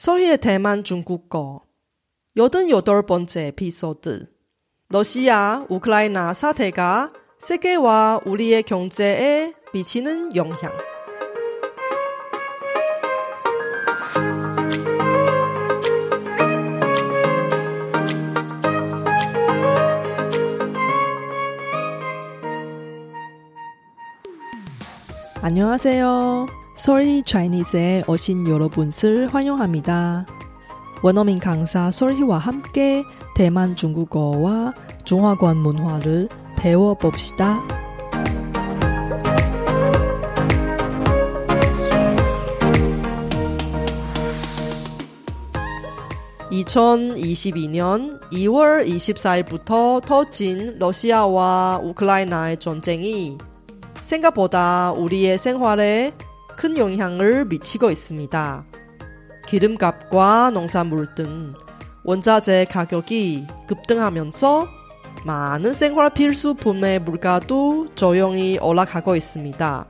소리의 대만 중국어 여덟 번째 에피소드. 러시아 우크라이나 사태가 세계와 우리의 경제에 미치는 영향. 안녕하세요. Sorry Chinese에 오신 여러분을 환영합니다. 원어민 강사 솔희와 함께 대만 중국어와 중화권 문화를 배워봅시다. (2022년 2월 24일부터) 터진 러시아와 우크라이나의 전쟁이 생각보다 우리의 생활에 큰 영향을 미치고 있습니다. 기름값과 농산물 등 원자재 가격이 급등하면서 많은 생활 필수품의 물가도 조용히 올라가고 있습니다.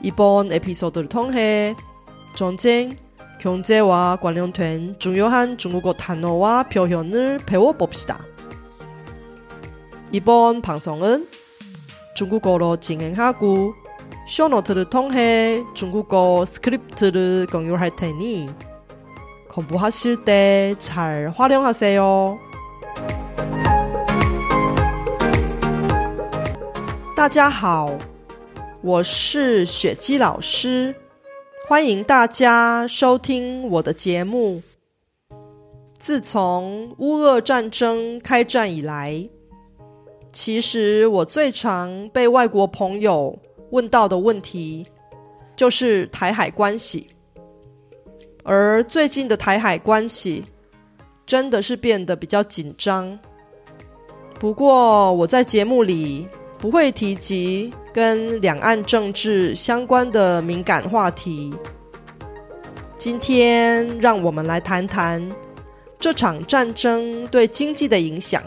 이번 에피소드를 통해 전쟁, 경제와 관련된 중요한 중국어 단어와 표현을 배워봅시다. 이번 방송은 중국어로 진행하고 쇼노트를 통해 중국어 스크립트를 공유할 테니 공부하실 때 잘 활용하세요. 大家好，我是雪姬老师，欢迎大家收听我的节目。自从乌俄战争开战以来，其实我最常被外国朋友 问到的问题，就是台海关系。而最近的台海关系，真的是变得比较紧张。不过我在节目里不会提及跟两岸政治相关的敏感话题。今天让我们来谈谈这场战争对经济的影响。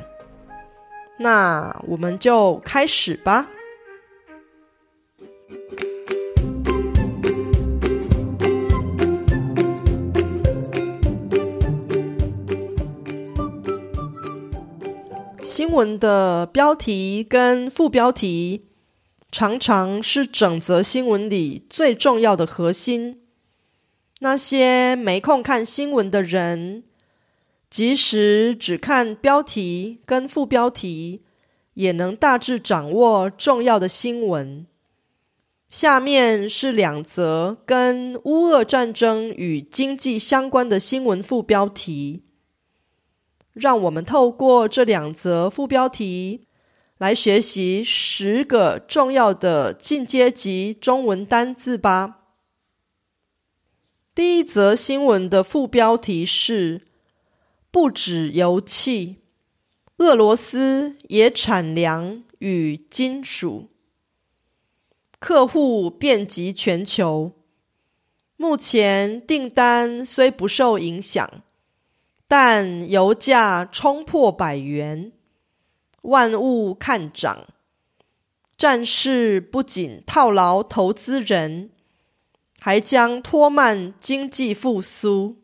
那我们就开始吧。新闻的标题跟副标题常常是整则新闻里最重要的核心。那些没空看新闻的人。即使只看标题跟副标题，也能大致掌握重要的新闻。下面是两则跟乌俄战争与经济相关的新闻副标题，让我们透过这两则副标题来学习十个重要的进阶级中文单字吧。第一则新闻的副标题是。不止油气，俄罗斯也产粮与金属。客户遍及全球，目前订单虽不受影响，但油价冲破百元，万物看涨。战事不仅套牢投资人，还将拖慢经济复苏。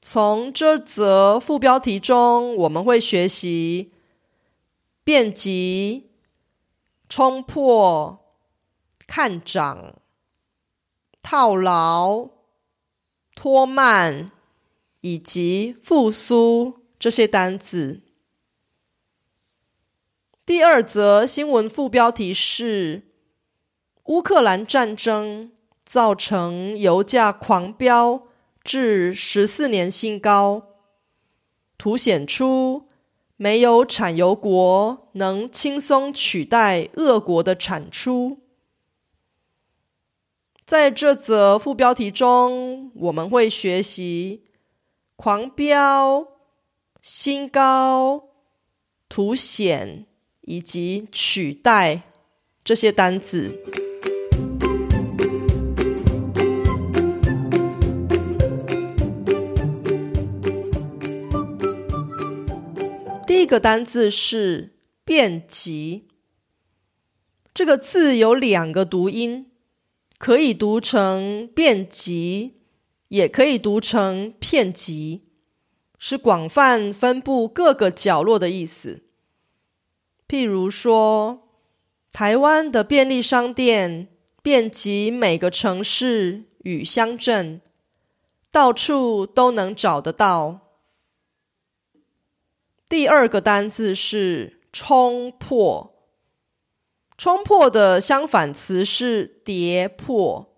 从这则副标题中，我们会学习遍及、冲破、看涨、套牢、拖慢以及复苏这些单词。第二则新闻副标题是：乌克兰战争造成油价狂飙。至十四年新高，凸显出没有产油国能轻松取代俄国的产出。在这则副标题中，我们会学习“狂飙”、“新高”、“凸显”以及“取代”这些单词。第一个单字是“遍及”，这个字有两个读音，可以读成“遍及”，也可以读成遍及，是广泛分布各个角落的意思。譬如说，台湾的便利商店遍及每个城市与乡镇，到处都能找得到。第二个单字是冲破。冲破的相反词是跌破。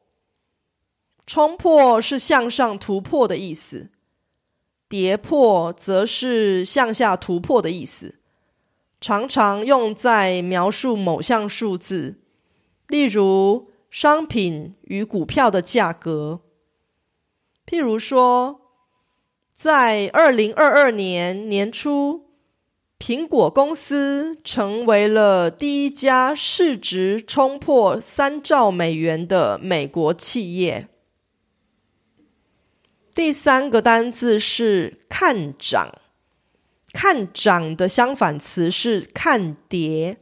冲破是向上突破的意思，跌破则是向下突破的意思。常常用在描述某项数字，例如商品与股票的价格。譬如说，在二零二二年年初。苹果公司成为了第一家市值冲破三兆美元的美国企业。第三个单字是看涨，看涨的相反词是看跌。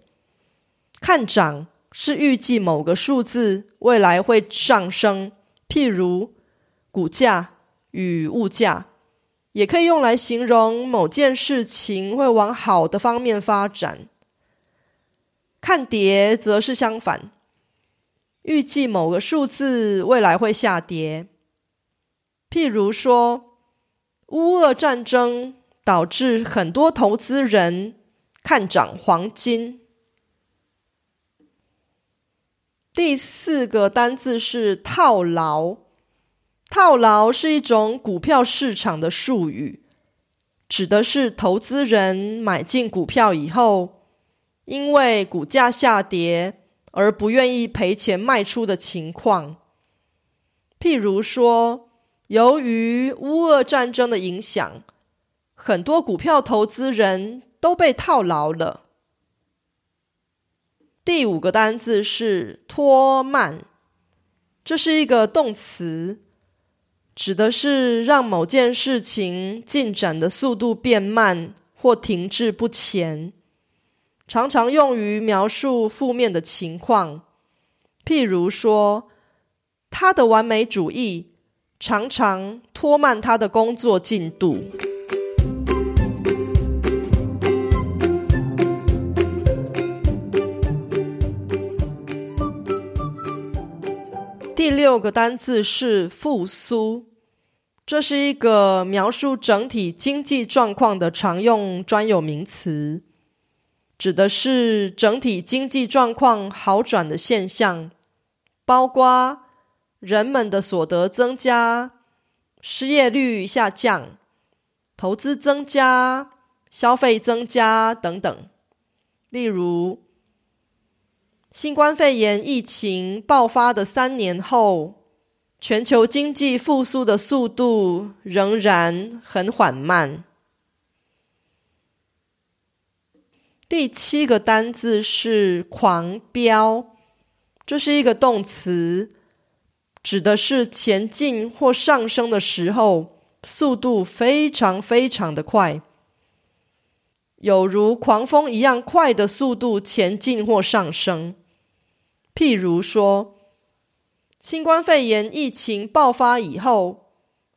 看涨是预计某个数字未来会上升，譬如股价与物价。也可以用来形容某件事情会往好的方面发展。看跌则是相反，预计某个数字未来会下跌。譬如说，乌俄战争导致很多投资人看涨黄金。第四个单字是套牢。套牢是一种股票市场的术语，指的是投资人买进股票以后，因为股价下跌而不愿意赔钱卖出的情况。譬如说，由于乌俄战争的影响，很多股票投资人都被套牢了。第五个单字是拖慢，这是一个动词。指的是让某件事情进展的速度变慢或停滞不前，常常用于描述负面的情况。譬如说，他的完美主义常常拖慢他的工作进度。第六个单字是复苏，这是一个描述整体经济状况的常用专有名词，指的是整体经济状况好转的现象，包括人们的所得增加、失业率下降、投资增加、消费增加等等。例如。新冠肺炎疫情爆发的三年后，全球经济复苏的速度仍然很缓慢。第七个单字是“狂飙”，这是一个动词，指的是前进或上升的时候，速度非常非常的快，有如狂风一样快的速度前进或上升。譬如说，新冠肺炎疫情爆发以后，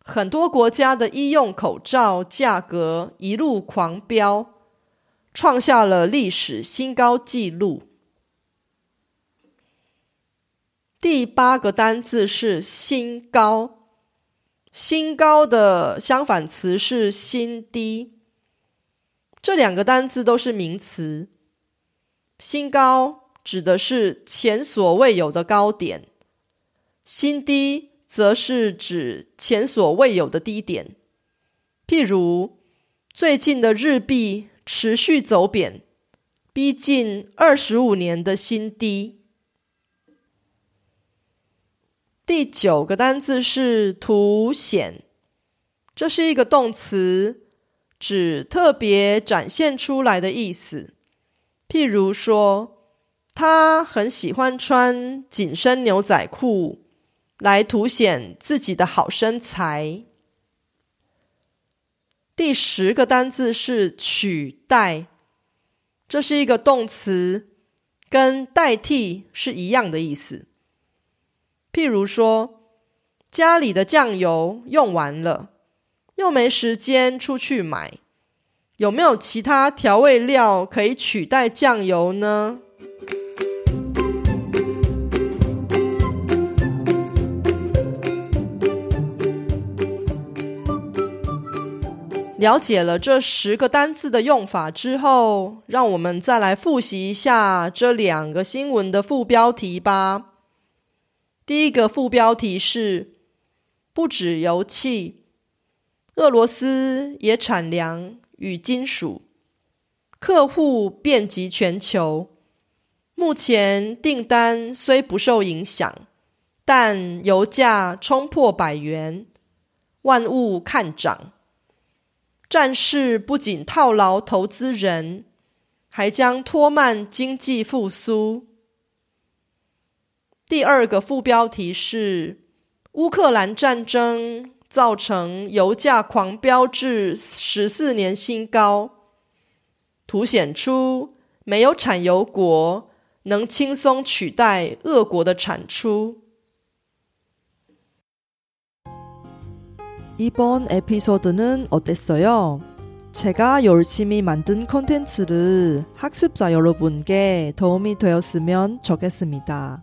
很多国家的医用口罩价格一路狂飙，创下了历史新高纪录。第八个单字是“新高”，新高的相反词是“新低”。这两个单字都是名词，新高。指的是前所未有的高点，新低则是指前所未有的低点。譬如，最近的日币持续走贬，逼近二十五年的新低。第九个单字是凸显，这是一个动词，指特别展现出来的意思。譬如说。他很喜欢穿紧身牛仔裤来凸显自己的好身材。第十个单字是取代，这是一个动词，跟代替是一样的意思。譬如说，家里的酱油用完了，又没时间出去买，有没有其他调味料可以取代酱油呢？了解了这十个单字的用法之后，让我们再来复习一下这两个新闻的副标题吧。第一个副标题是“不止油气，俄罗斯也产粮与金属，客户遍及全球。目前订单虽不受影响，但油价冲破百元，万物看涨。”战事不仅套牢投资人，还将拖慢经济复苏。第二个副标题是：乌克兰战争造成油价狂飙至十四年新高，凸显出没有产油国能轻松取代俄国的产出。 이번 에피소드는 어땠어요? 제가 열심히 만든 콘텐츠를 학습자 여러분께 도움이 되었으면 좋겠습니다.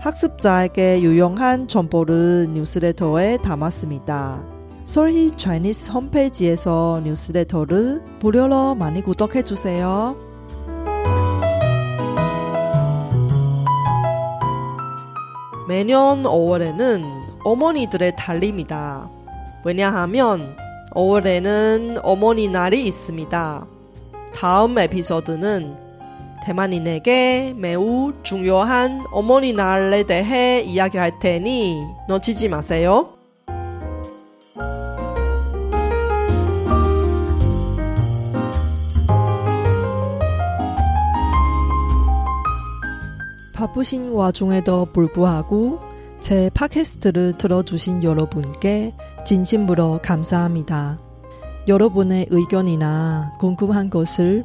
학습자에게 유용한 정보를 뉴스레터에 담았습니다. 솔희 차이니스 홈페이지에서 뉴스레터를 무료로 많이 구독해 주세요. 매년 5월에는 어머니들의 달림이다. 왜냐하면 5월에는 어머니 날이 있습니다. 다음 에피소드는 대만인에게 매우 중요한 어머니 날에 대해 이야기할 테니 놓치지 마세요. 바쁘신 와중에도 불구하고 제 팟캐스트를 들어주신 여러분께 진심으로 감사합니다. 여러분의 의견이나 궁금한 것을